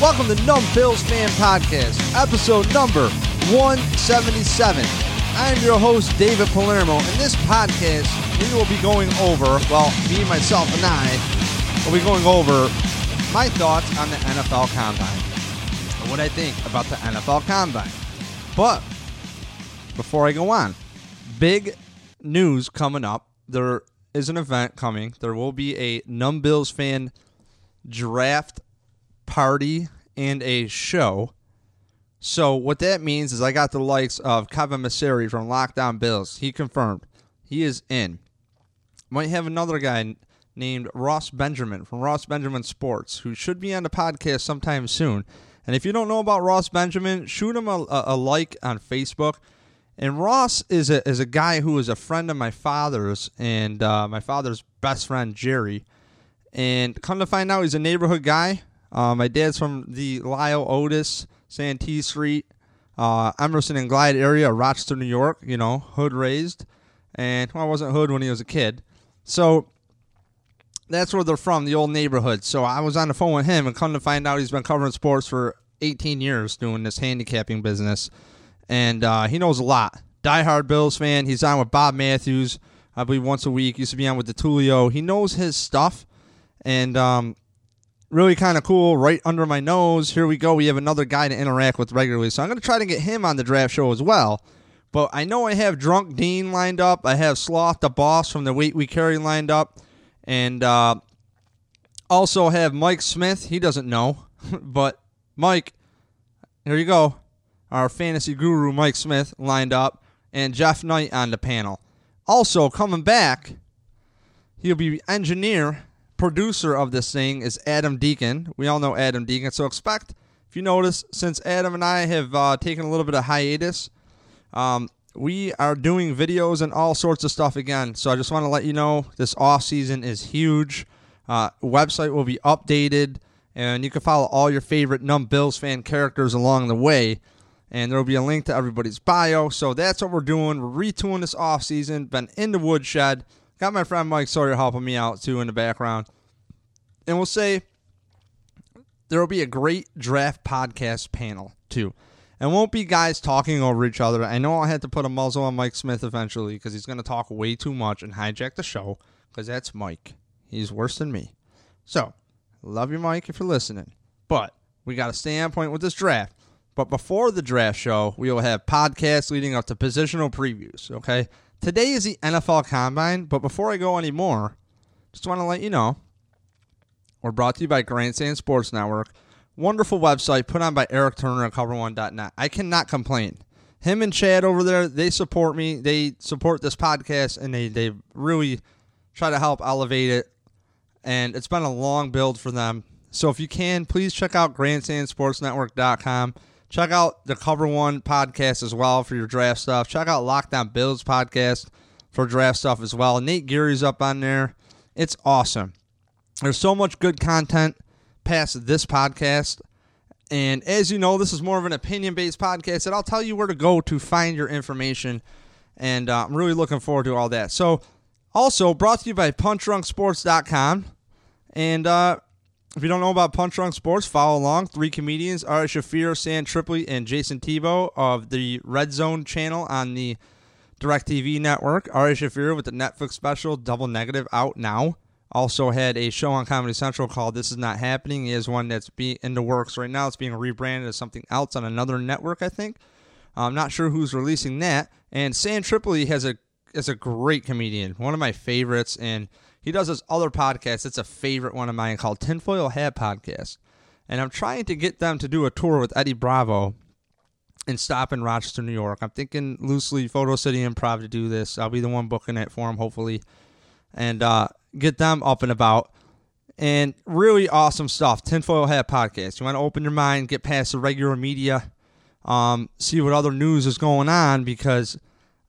Welcome to Numb Bills Fan Podcast, episode number 177. I'm your host, David Palermo, and this podcast, we will be going over, well, me, myself, and I will be going over my thoughts on the NFL Combine and what I think about the NFL Combine. But before I go on, big news coming up. There is an event coming. There will be a Numb Bills fan draft party and a show. So what that means is I got the likes of Kevin Maseri from Lockdown Bills. He confirmed he is in. Might have another guy named Ross Benjamin from Ross Benjamin Sports who should be on the podcast sometime soon. And if you don't know about Ross Benjamin, shoot him a, a, a like on Facebook. And Ross is a is a guy who is a friend of my father's and uh, my father's best friend Jerry. And come to find out, he's a neighborhood guy. Uh, my dad's from the Lyle Otis, Santee Street, uh, Emerson and Glide area, Rochester, New York. You know, hood raised, and well, I wasn't hood when he was a kid, so that's where they're from, the old neighborhood. So I was on the phone with him, and come to find out, he's been covering sports for 18 years, doing this handicapping business, and uh, he knows a lot. Diehard Bills fan. He's on with Bob Matthews, I believe, once a week. Used to be on with the DeTulio. He knows his stuff, and um, really kind of cool right under my nose. Here we go. We have another guy to interact with regularly. So I'm going to try to get him on the draft show as well. But I know I have Drunk Dean lined up. I have Sloth the boss from the Weight We Carry lined up. And uh, also have Mike Smith. He doesn't know. but Mike, here you go. Our fantasy guru, Mike Smith, lined up. And Jeff Knight on the panel. Also, coming back, he'll be engineer producer of this thing is Adam Deacon. We all know Adam Deacon. So expect, if you notice, since Adam and I have uh, taken a little bit of hiatus, um, we are doing videos and all sorts of stuff again. So I just want to let you know this off season is huge. Uh, website will be updated, and you can follow all your favorite Numb Bills fan characters along the way. And there will be a link to everybody's bio. So that's what we're doing. We're retooling this off season. Been in the woodshed. Got my friend Mike Sawyer helping me out too in the background. And we'll say there will be a great draft podcast panel too. And won't be guys talking over each other. I know I had to put a muzzle on Mike Smith eventually because he's going to talk way too much and hijack the show because that's Mike. He's worse than me. So, love you, Mike, if you're listening. But we got to stay on point with this draft. But before the draft show, we will have podcasts leading up to positional previews. Okay. Today is the NFL Combine, but before I go any more, just want to let you know we're brought to you by Grandstand Sports Network. Wonderful website put on by Eric Turner at cover1.net. I cannot complain. Him and Chad over there, they support me. They support this podcast and they, they really try to help elevate it. And it's been a long build for them. So if you can, please check out grandstandsportsnetwork.com. Check out the Cover One podcast as well for your draft stuff. Check out Lockdown Bills podcast for draft stuff as well. Nate Geary's up on there. It's awesome. There's so much good content past this podcast. And as you know, this is more of an opinion based podcast, and I'll tell you where to go to find your information. And uh, I'm really looking forward to all that. So, also brought to you by punchdrunksports.com. And uh, if you don't know about Punch Drunk Sports, follow along. Three comedians, Ari Shaffir, Sam Tripoli, and Jason Tebow of the Red Zone channel on the DirecTV network. Ari Shaffir with the Netflix special Double Negative out now. Also had a show on Comedy Central called This Is Not Happening. Has one that's be in the works right now. It's being rebranded as something else on another network, I think. I'm not sure who's releasing that. And Sam Tripoli has a is a great comedian, one of my favorites, and he does this other podcast. It's a favorite one of mine called Tinfoil Hat Podcast. And I'm trying to get them to do a tour with Eddie Bravo and stop in Rochester, New York. I'm thinking loosely Photo City Improv to do this. I'll be the one booking it for them, hopefully. And uh, get them up and about. And really awesome stuff. Tinfoil Hat Podcast. You want to open your mind, get past the regular media, um, see what other news is going on because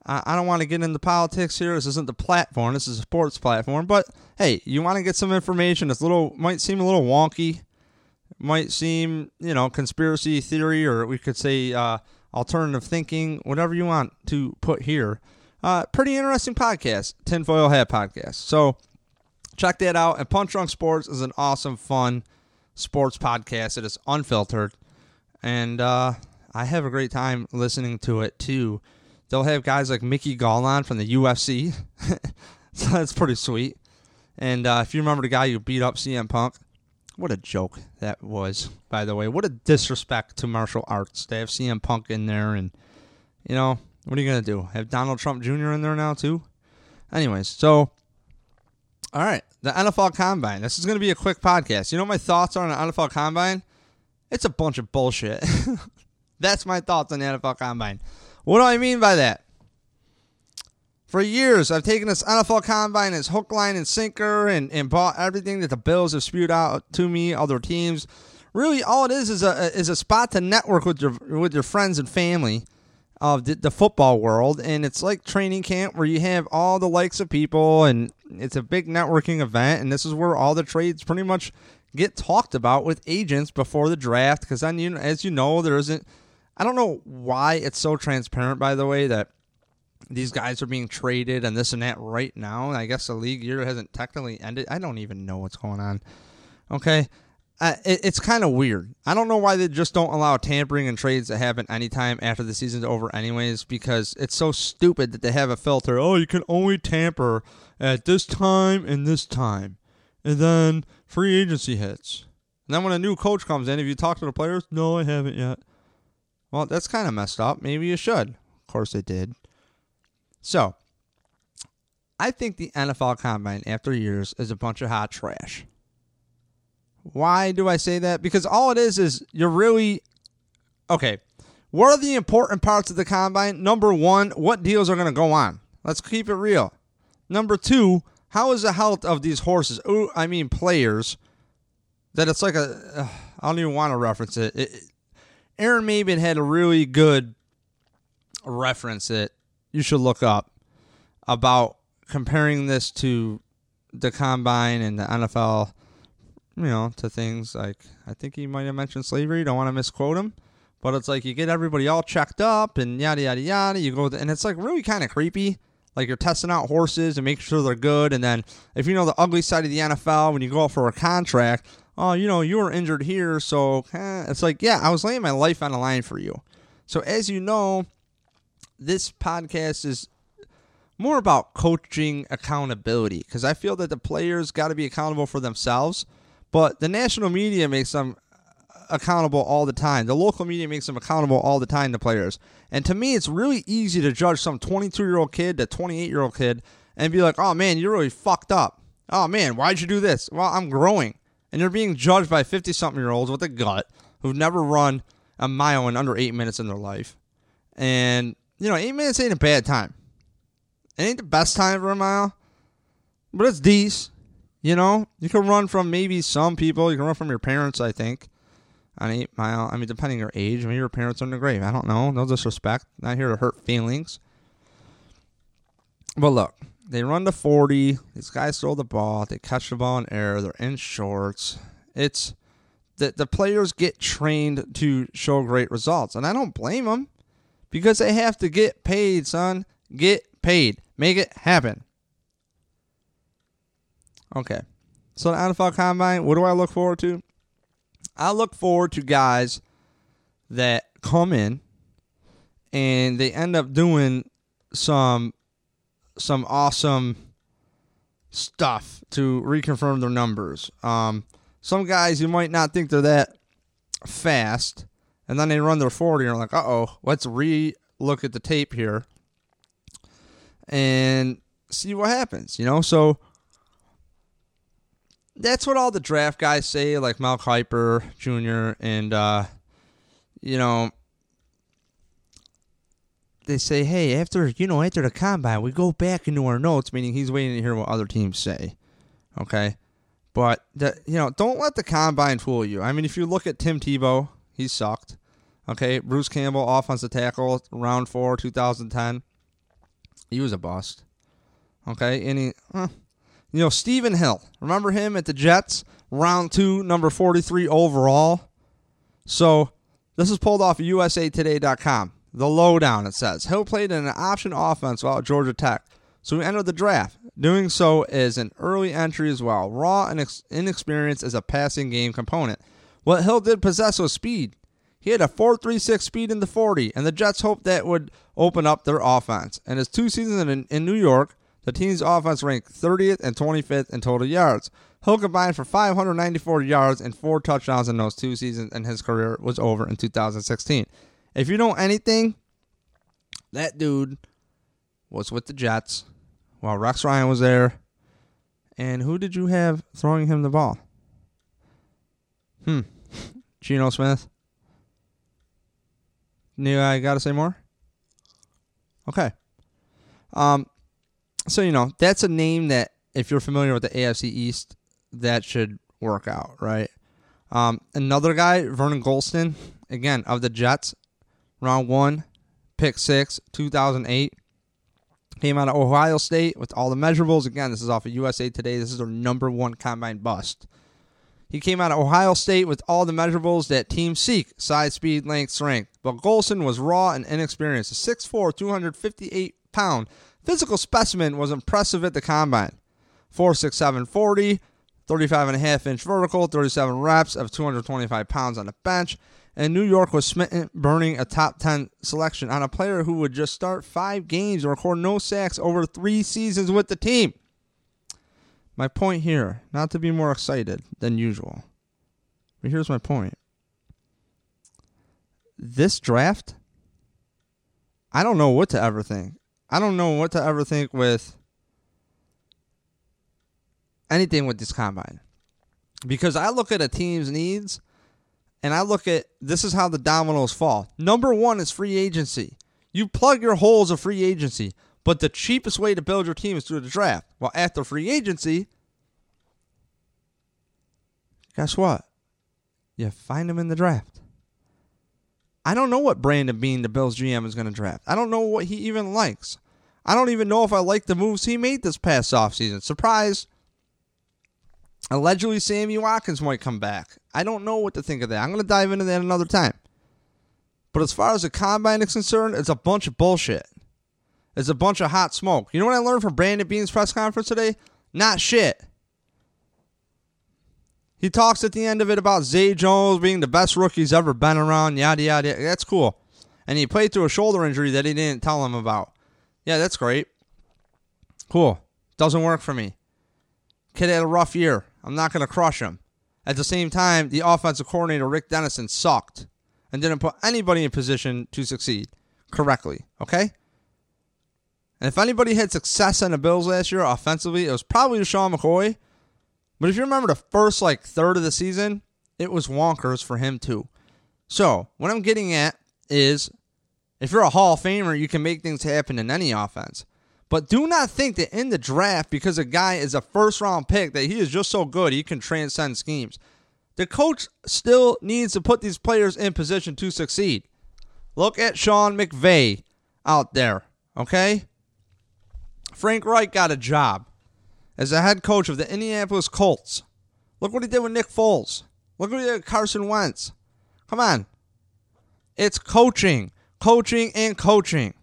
I, don't want to get into politics here. This isn't the platform. This is a sports platform. But hey, you want to get some information. It's little might seem a little wonky, might seem you know conspiracy theory, or we could say uh, alternative thinking, whatever you want to put here. Uh, pretty interesting podcast, Tinfoil Hat Podcast. So check that out. And Punch Drunk Sports is an awesome, fun sports podcast. It is unfiltered, and uh, I have a great time listening to it too. They'll have guys like Mickey Gall on from the UFC, so that's pretty sweet. And uh, if you remember the guy who beat up CM Punk, what a joke that was, by the way. What a disrespect to martial arts They have CM Punk in there. And, you know, what are you going to do? Have Donald Trump Jr. in there now, too? Anyways, so, all right, the NFL Combine. This is going to be a quick podcast. You know my thoughts are on the NFL Combine? It's a bunch of bullshit. That's my thoughts on the NFL Combine. What do I mean by that? For years, I've taken this NFL combine as hook, line, and sinker and, and bought everything that the Bills have spewed out to me, other teams. Really, all it is is a is a spot to network with your with your friends and family of the, the football world, and it's like training camp where you have all the likes of people, and it's a big networking event, and this is where all the trades pretty much get talked about with agents before the draft, because then you as you know there isn't. I don't know why it's so transparent, by the way, that these guys are being traded and this and that right now. I guess the league year hasn't technically ended. I don't even know what's going on. Okay. Uh, it, it's kind of weird. I don't know why they just don't allow tampering and trades to happen anytime after the season's over, anyways, because it's so stupid that they have a filter. Oh, you can only tamper at this time and this time. And then free agency hits. And then when a new coach comes in, if you talk to the players, no, I haven't yet. Well, that's kind of messed up. Maybe you should. Of course, it did. So, I think the NFL Combine, after years, is a bunch of hot trash. Why do I say that? Because all it is is you're really. Okay. What are the important parts of the Combine? Number one, what deals are going to go on? Let's keep it real. Number two, how is the health of these horses? Ooh, I mean, players. That it's like a. Uh, I don't even want to reference it. it Aaron Maybin had a really good reference it you should look up about comparing this to the combine and the NFL, you know, to things like I think he might have mentioned slavery. Don't want to misquote him, but it's like you get everybody all checked up and yada yada yada. You go and it's like really kind of creepy. Like you're testing out horses and making sure they're good, and then if you know the ugly side of the NFL, when you go for a contract, oh, you know, you were injured here, so eh. it's like, yeah, I was laying my life on the line for you. So as you know, this podcast is more about coaching accountability because I feel that the players got to be accountable for themselves, but the national media makes them accountable all the time. The local media makes them accountable all the time to players. And to me, it's really easy to judge some 22 year old kid to 28 year old kid and be like, oh man, you're really fucked up. Oh man, why'd you do this? Well, I'm growing. And you're being judged by 50 something year olds with a gut who've never run a mile in under eight minutes in their life. And you know, eight minutes ain't a bad time. It ain't the best time for a mile, but it's decent. You know, you can run from maybe some people. You can run from your parents, I think, on eight mile. I mean, depending on your age. Maybe your parents are in the grave. I don't know. No disrespect. Not here to hurt feelings. But look, they run to 40. These guys throw the ball. They catch the ball in air. They're in shorts. It's the, the players get trained to show great results. And I don't blame them because they have to get paid, son. Get paid. Make it happen. Okay. So the NFL Combine, what do I look forward to? I look forward to guys that come in and they end up doing some some awesome stuff to reconfirm their numbers. Um, some guys you might not think they're that fast, and then they run their 40 and are like, uh oh, let's re look at the tape here and see what happens, you know? So that's what all the draft guys say, like Mel Kiper Jr. and, uh, you know, they say, hey, after, you know, after the combine, we go back into our notes, meaning he's waiting to hear what other teams say. Okay? But, the, you know, don't let the combine fool you. I mean, if you look at Tim Tebow, he sucked. Okay, Bruce Campbell, offensive tackle, round four, 2010. He was a bust. Okay, and he, huh. you know, Stephen Hill. Remember him at the Jets, round two, number 43 overall? So, this is pulled off of USAToday.com. the lowdown, it says. Hill played in an option offense while at Georgia Tech, so he entered the draft. Doing so is an early entry as well. Raw and inexperienced as a passing game component. What Hill did possess was speed. He had a 4.36 speed in the 40, and the Jets hoped that would open up their offense. In his two seasons in, in New York, the team's offense ranked 30th and 25th in total yards. Hill combined for 594 yards and four touchdowns in those two seasons, and his career was over in 2016. If you know anything, that dude was with the Jets while Rex Ryan was there. And who did you have throwing him the ball? Hmm. Geno Smith. Yeah, I gotta say more. Okay. Um, so you know that's a name that if you're familiar with the AFC East, that should work out, right? Um, another guy, Vernon Gholston, again of the Jets, round one, pick six, 2008. Came out of Ohio State with all the measurables. Again, this is off of USA Today. This is their number one combine bust. He came out of Ohio State with all the measurables that teams seek size, speed, length, strength. But Gholston was raw and inexperienced. A 6'4, 258 pound physical specimen was impressive at the combine. 4'6'7, 40, 35 and a half inch vertical, 37 reps of 225 pounds on the bench. And New York was smitten, burning a top 10 selection on a player who would just start five games and record no sacks over three seasons with the team. My point here, not to be more excited than usual, but here's my point. This draft, I don't know what to ever think. I don't know what to ever think with anything with this combine. Because I look at a team's needs and I look at this is how the dominoes fall. Number one is free agency. You plug your holes of free agency. But the cheapest way to build your team is through the draft. Well, after free agency, guess what? You find them in the draft. I don't know what Brandon Beane, the Bills GM, is going to draft. I don't know what he even likes. I don't even know if I like the moves he made this past offseason. Surprise. Allegedly, Sammy Watkins might come back. I don't know what to think of that. I'm going to dive into that another time. But as far as the combine is concerned, it's a bunch of bullshit. It's a bunch of hot smoke. You know what I learned from Brandon Beane's press conference today? Not shit. He talks at the end of it about Zay Jones being the best rookie he's ever been around, yada, yada. That's cool. And he played through a shoulder injury that he didn't tell him about. Yeah, that's great. Cool. Doesn't work for me. Kid had a rough year. I'm not going to crush him. At the same time, the offensive coordinator, Rick Dennison, sucked and didn't put anybody in position to succeed correctly. Okay? And if anybody had success on the Bills last year offensively, it was probably Sean McCoy. But if you remember the first like third of the season, it was wonkers for him too. So what I'm getting at is if you're a Hall of Famer, you can make things happen in any offense. But do not think that in the draft, because a guy is a first round pick, that he is just so good he can transcend schemes. The coach still needs to put these players in position to succeed. Look at Sean McVay out there, okay? Frank Reich got a job as the head coach of the Indianapolis Colts. Look what he did with Nick Foles. Look what he did with Carson Wentz. Come on. It's coaching, coaching, and coaching.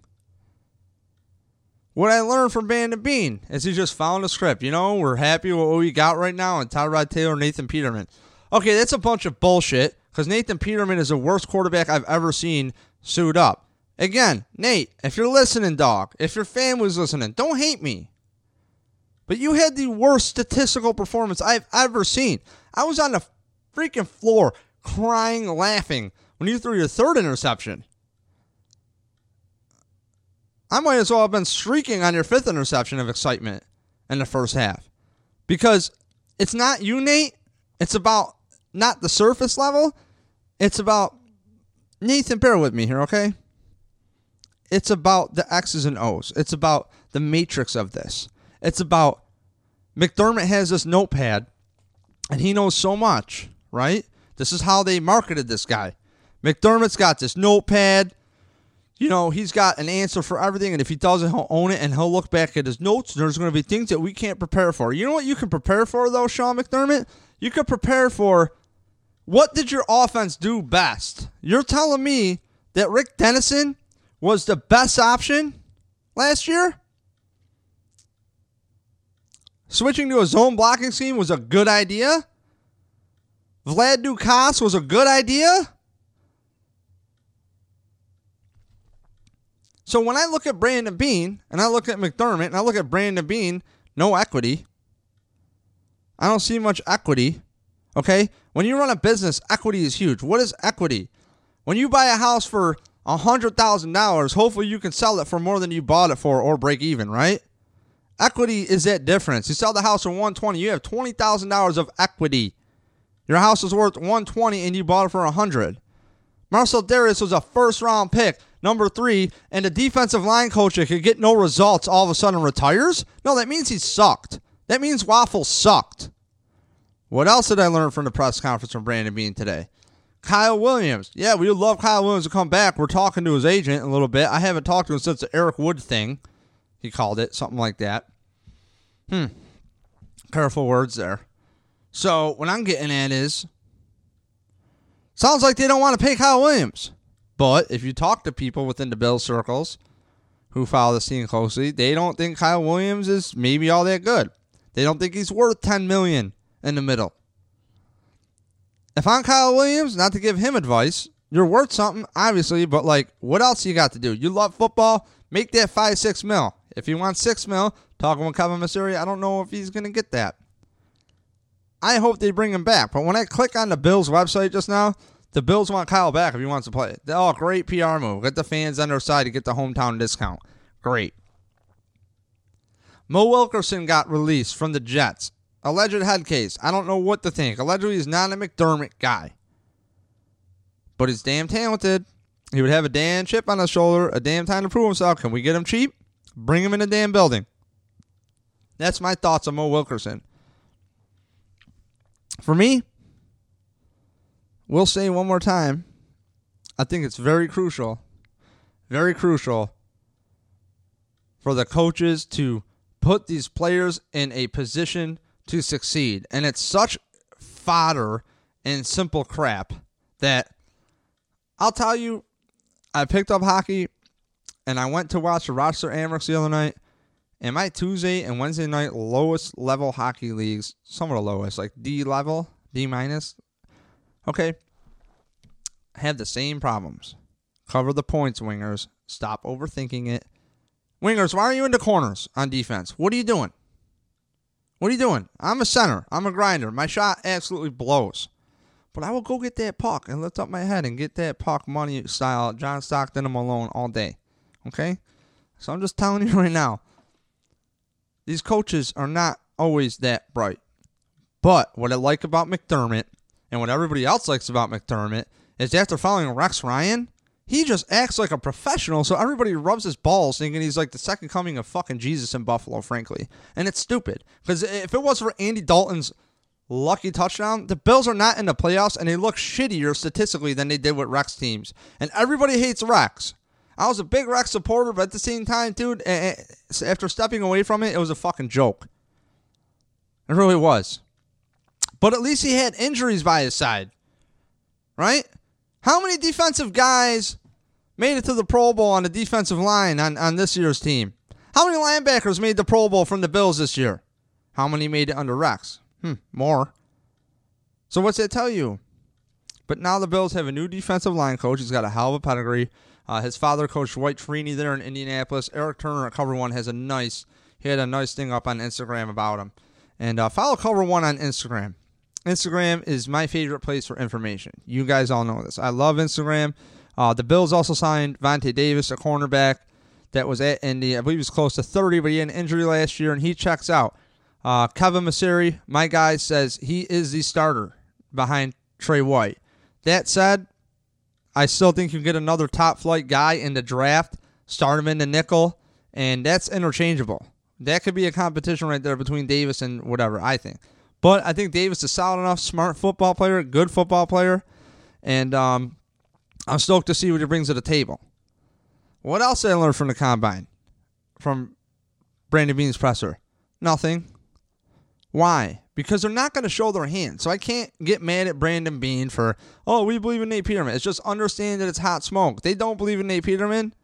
What I learned from Brandon Beane is he just found a script. You know, we're happy with what we got right now and Tyrod Taylor, Nathan Peterman. Okay, that's a bunch of bullshit because Nathan Peterman is the worst quarterback I've ever seen suit up. Again, Nate, if you're listening, dog, if your family's listening, don't hate me. But you had the worst statistical performance I've ever seen. I was on the freaking floor crying, laughing when you threw your third interception. I might as well have been shrieking on your fifth interception of excitement in the first half. Because it's not you, Nate. It's about not the surface level. It's about Nathan, bear with me here, okay? It's about the X's and O's. It's about the matrix of this. It's about McDermott has this notepad and he knows so much, right? This is how they marketed this guy. McDermott's got this notepad. You know, he's got an answer for everything, and if he doesn't, he'll own it and he'll look back at his notes. And There's going to be things that we can't prepare for. You know what you can prepare for, though, Sean McDermott? You could prepare for what did your offense do best? You're telling me that Rick Dennison was the best option last year? Switching to a zone blocking scheme was a good idea? Vlad Ducasse was a good idea? So when I look at Brandon Beane and I look at McDermott and I look at Brandon Beane, no equity. I don't see much equity. Okay? When you run a business, equity is huge. What is equity? When you buy a house for $100,000, hopefully you can sell it for more than you bought it for or break even, right? Equity is that difference. You sell the house for 120, you have $20,000 of equity. Your house is worth 120 and you bought it for 100. Marcell Dareus was a first round pick, number three, and a defensive line coach that could get no results all of a sudden retires? No, that means he sucked. That means Waffle sucked. What else did I learn from the press conference from Brandon Beane today? Kyle Williams. Yeah, we would love Kyle Williams to come back. We're talking to his agent a little bit. I haven't talked to him since the Eric Wood thing. He called it something like that. Hmm. Careful words there. So what I'm getting at is sounds like they don't want to pay Kyle Williams. But if you talk to people within the Bills circles who follow the scene closely, they don't think Kyle Williams is maybe all that good. They don't think he's worth 10 million in the middle. If I'm Kyle Williams, not to give him advice, you're worth something, obviously, but like, what else you got to do? You love football, make that five, six mil. If you want six mil, talking with Kevin Masuri, I don't know if he's to get that. I hope they bring him back. But when I click on the Bills website just now, the Bills want Kyle back if he wants to play. Oh, great PR move. Get the fans on their side to get the hometown discount. Great. Mo Wilkerson got released from the Jets. Alleged head case. I don't know what to think. Allegedly, he's not a McDermott guy. But he's damn talented. He would have a damn chip on his shoulder, a damn time to prove himself. Can we get him cheap? Bring him in the damn building. That's my thoughts on Mo Wilkerson. For me, we'll say one more time. I think it's very crucial, very crucial for the coaches to put these players in a position to succeed. And it's such fodder and simple crap that I'll tell you, I picked up hockey and I went to watch the Rochester Amerks the other night. And my Tuesday and Wednesday night lowest level hockey leagues, some of the lowest, like D level, D minus, okay, have the same problems. Cover the points, wingers. Stop overthinking it. Wingers, why are you in the corners on defense? What are you doing? What are you doing? I'm a center. I'm a grinder. My shot absolutely blows. But I will go get that puck and lift up my head and get that puck money style John Stockton and Malone all day. Okay? So I'm just telling you right now, these coaches are not always that bright. But what I like about McDermott and what everybody else likes about McDermott is after following Rex Ryan, he just acts like a professional, so everybody rubs his balls thinking he's like the second coming of fucking Jesus in Buffalo, frankly. And it's stupid. Because if it was for Andy Dalton's lucky touchdown, the Bills are not in the playoffs and they look shittier statistically than they did with Rex teams. And everybody hates Rex. I was a big Rex supporter, but at the same time, dude, after stepping away from it, it was a fucking joke. It really was. But at least he had injuries by his side. Right? How many defensive guys made it to the Pro Bowl on the defensive line on, on this year's team? How many linebackers made the Pro Bowl from the Bills this year? How many made it under Rex? Hmm, more. So what's that tell you? But now the Bills have a new defensive line coach. He's got a hell of a pedigree. Uh, his father coached Dwight Freeney there in Indianapolis. Eric Turner at Cover One has a nice, he had a nice thing up on Instagram about him. And uh, follow Cover One on Instagram. Instagram is my favorite place for information. You guys all know this. I love Instagram. Uh, the Bills also signed Vontae Davis, a cornerback that was at Indy. I believe he was close to 30, but he had an injury last year, and he checks out. Uh, Kevin Masuri, my guy, says he is the starter behind Trey White. That said, I still think you can get another top flight guy in the draft, start him in the nickel, and that's interchangeable. That could be a competition right there between Davis and whatever, I think. But I think Davis is solid enough, smart football player, good football player, and um, I'm stoked to see what he brings to the table. What else did I learn from the combine? From Brandon Beane's presser? Nothing. Why? Because they're not going to show their hand. So I can't get mad at Brandon Bean for, oh, we believe in Nate Peterman. It's just understand that it's hot smoke. They don't believe in Nate Peterman.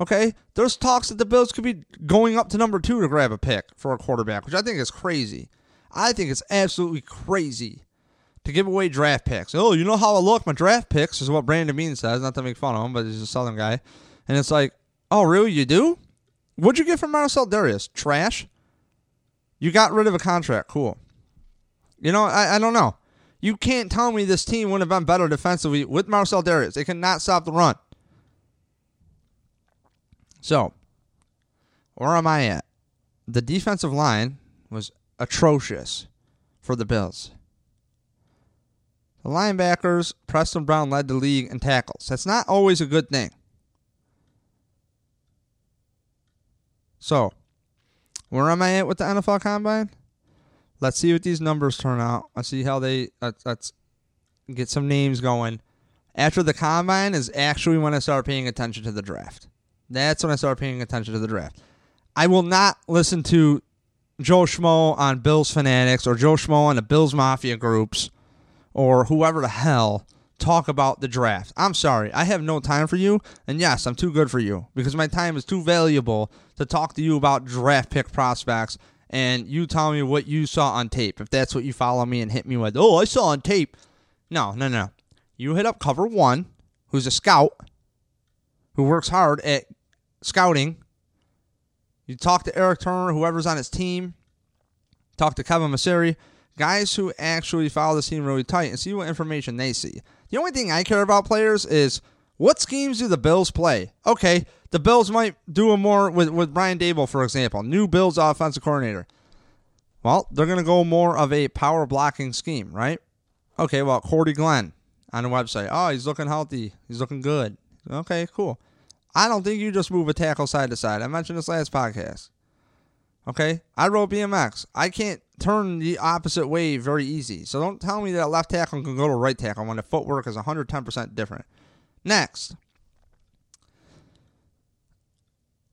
Okay, there's talks that the Bills could be going up to number two to grab a pick for a quarterback, which I think is crazy. I think it's absolutely crazy to give away draft picks. Oh, you know how I look? My draft picks is what Brandon Beane says. Not to make fun of him, but he's a Southern guy. And it's like, oh, really? You do? What'd you get from Marcell Dareus? Trash? You got rid of a contract. Cool. You know, I, I don't know. You can't tell me this team wouldn't have been better defensively with Marcell Dareus. They cannot stop the run. So, where am I at? The defensive line was atrocious for the Bills. The linebackers, Preston Brown led the league in tackles. That's not always a good thing. So, where am I at with the NFL Combine? Let's see what these numbers turn out. Let's see how they. Let's, let's get some names going. After the Combine is actually when I start paying attention to the draft. That's when I start paying attention to the draft. I will not listen to Joe Schmo on Bills Fanatics or Joe Schmo on the Bills Mafia groups or whoever the hell talk about the draft. I'm sorry. I have no time for you. And yes, I'm too good for you because my time is too valuable to talk to you about draft pick prospects and you tell me what you saw on tape. If that's what you follow me and hit me with, oh, I saw on tape. No, no, no. You hit up cover one, who's a scout, who works hard at scouting. You talk to Eric Turner, whoever's on his team. Talk to Kevin Maseri, guys who actually follow the team really tight and see what information they see. The only thing I care about players is what schemes do the Bills play? Okay, the Bills might do a more with, with Brian Daboll, for example, new Bills offensive coordinator. Well, they're going to go more of a power blocking scheme, right? Okay, well, Cordy Glenn on the website. Oh, he's looking healthy. He's looking good. Okay, cool. I don't think you just move a tackle side to side. I mentioned this last podcast. Okay? I wrote BMX. I can't turn the opposite way very easy. So don't tell me that left tackle can go to right tackle when the footwork is 110% different. Next.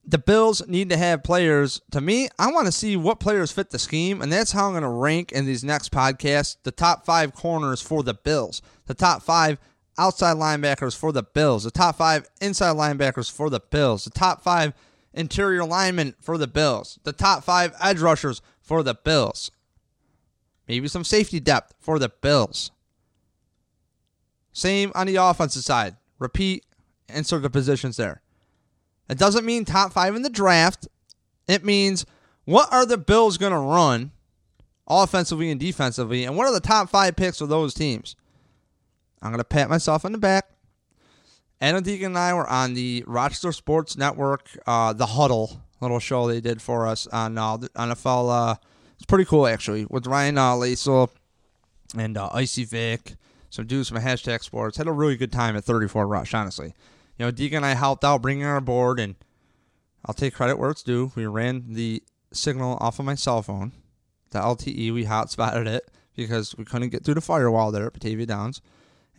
The Bills need to have players. To me, I want to see what players fit the scheme, and that's how I'm going to rank in these next podcasts the top five corners for the Bills, the top five outside linebackers for the Bills, the top five inside linebackers for the Bills, the top five interior linemen for the Bills, the top five edge rushers for the Bills, maybe some safety depth for the Bills. Same on the offensive side. Repeat, insert the positions there. It doesn't mean top five in the draft. It means what are the Bills going to run offensively and defensively, and what are the top five picks of those teams? I'm going to pat myself on the back. Adam Deacon and I were on the Rochester Sports Network, uh, the Huddle little show they did for us on uh, NFL. Uh, it's pretty cool actually with Ryan uh, and uh, Icy Vic, some dudes from Hashtag Sports. Had a really good time at 34 Rush, honestly. You know, Deacon and I helped out bringing our board, and I'll take credit where it's due. We ran the signal off of my cell phone, the LTE. We hotspotted it because we couldn't get through the firewall there at Batavia Downs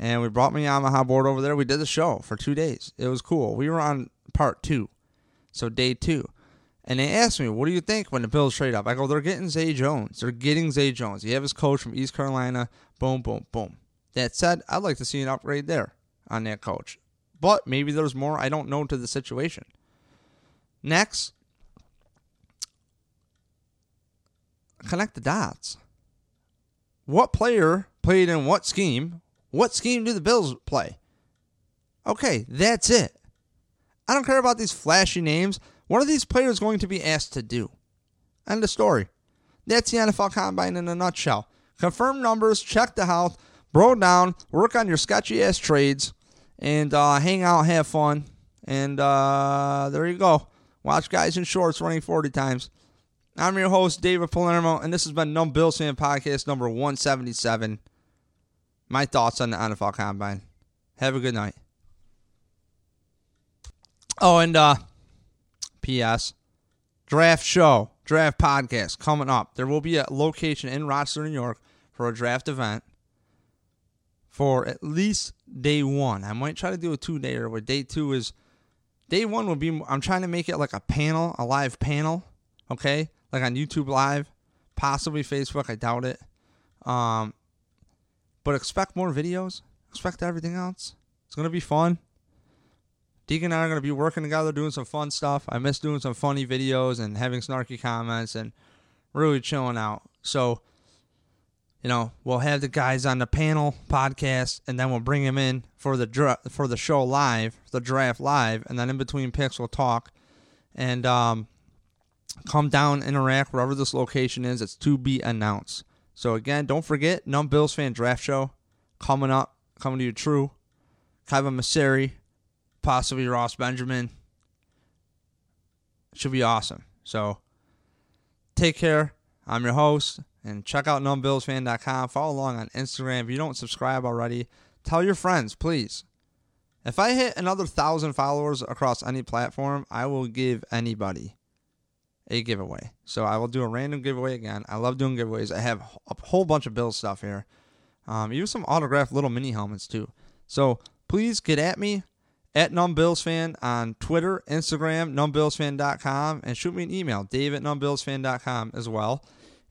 and we brought my Yamaha board over there. We did the show for two days. It was cool. We were on part two, so day two. And they asked me, "What do you think when the Bills trade up?" I go, "They're getting Zay Jones. They're getting Zay Jones. You have his coach from East Carolina. Boom, boom, boom." That said, I'd like to see an upgrade there on that coach, but maybe there's more I don't know to the situation. Next, connect the dots. What player played in what scheme what scheme do the Bills play? Okay, that's it. I don't care about these flashy names. What are these players going to be asked to do? End of story. That's the NFL Combine in a nutshell. Confirm numbers, check the health, bro down, work on your sketchy ass trades, and uh, hang out, have fun. And uh, there you go. Watch guys in shorts running 40 times. I'm your host, David Palermo, and this has been Numb Bills Fan Podcast number 177 my thoughts on the NFL Combine. Have a good night. Oh, and uh, P.S. Draft show, draft podcast coming up. There will be a location in Rochester, New York for a draft event for at least day one. I might try to do a two day or where day two is day one will be I'm trying to make it like a panel, a live panel, okay? Like on YouTube Live, possibly Facebook, I doubt it. Um, but expect more videos. Expect everything else. It's gonna be fun. Deacon and I are to be working together, doing some fun stuff. I miss doing some funny videos and having snarky comments and really chilling out. So, you know, we'll have the guys on the panel podcast, and then we'll bring them in for the dra- for the show live, the draft live, and then in between picks we'll talk and um, come down, interact wherever this location is. It's to be announced. So again, don't forget, Numb Bills fan draft show coming up, coming to you true. Kevin Maseri, possibly Ross Benjamin. Should be awesome. So take care. I'm your host. And check out numbbillsfan.com. Follow along on Instagram. If you don't subscribe already, tell your friends, please. If I hit another thousand followers across any platform, I will give anybody a giveaway. So I will do a random giveaway again. I love doing giveaways. I have a whole bunch of Bills stuff here. Um, even some autographed little mini helmets too. So please get at me at numbillsfan on Twitter, Instagram, NumbBillsFan.com, and shoot me an email, dave at NumbBillsFan.com as well.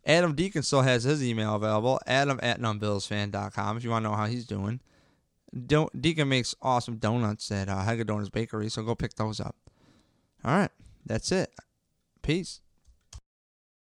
Adam Deacon still has his email available, adam at NumbBillsFan.com if you want to know how he's doing. Deacon makes awesome donuts at uh, Donuts Bakery, so go pick those up. All right, that's it. Peace.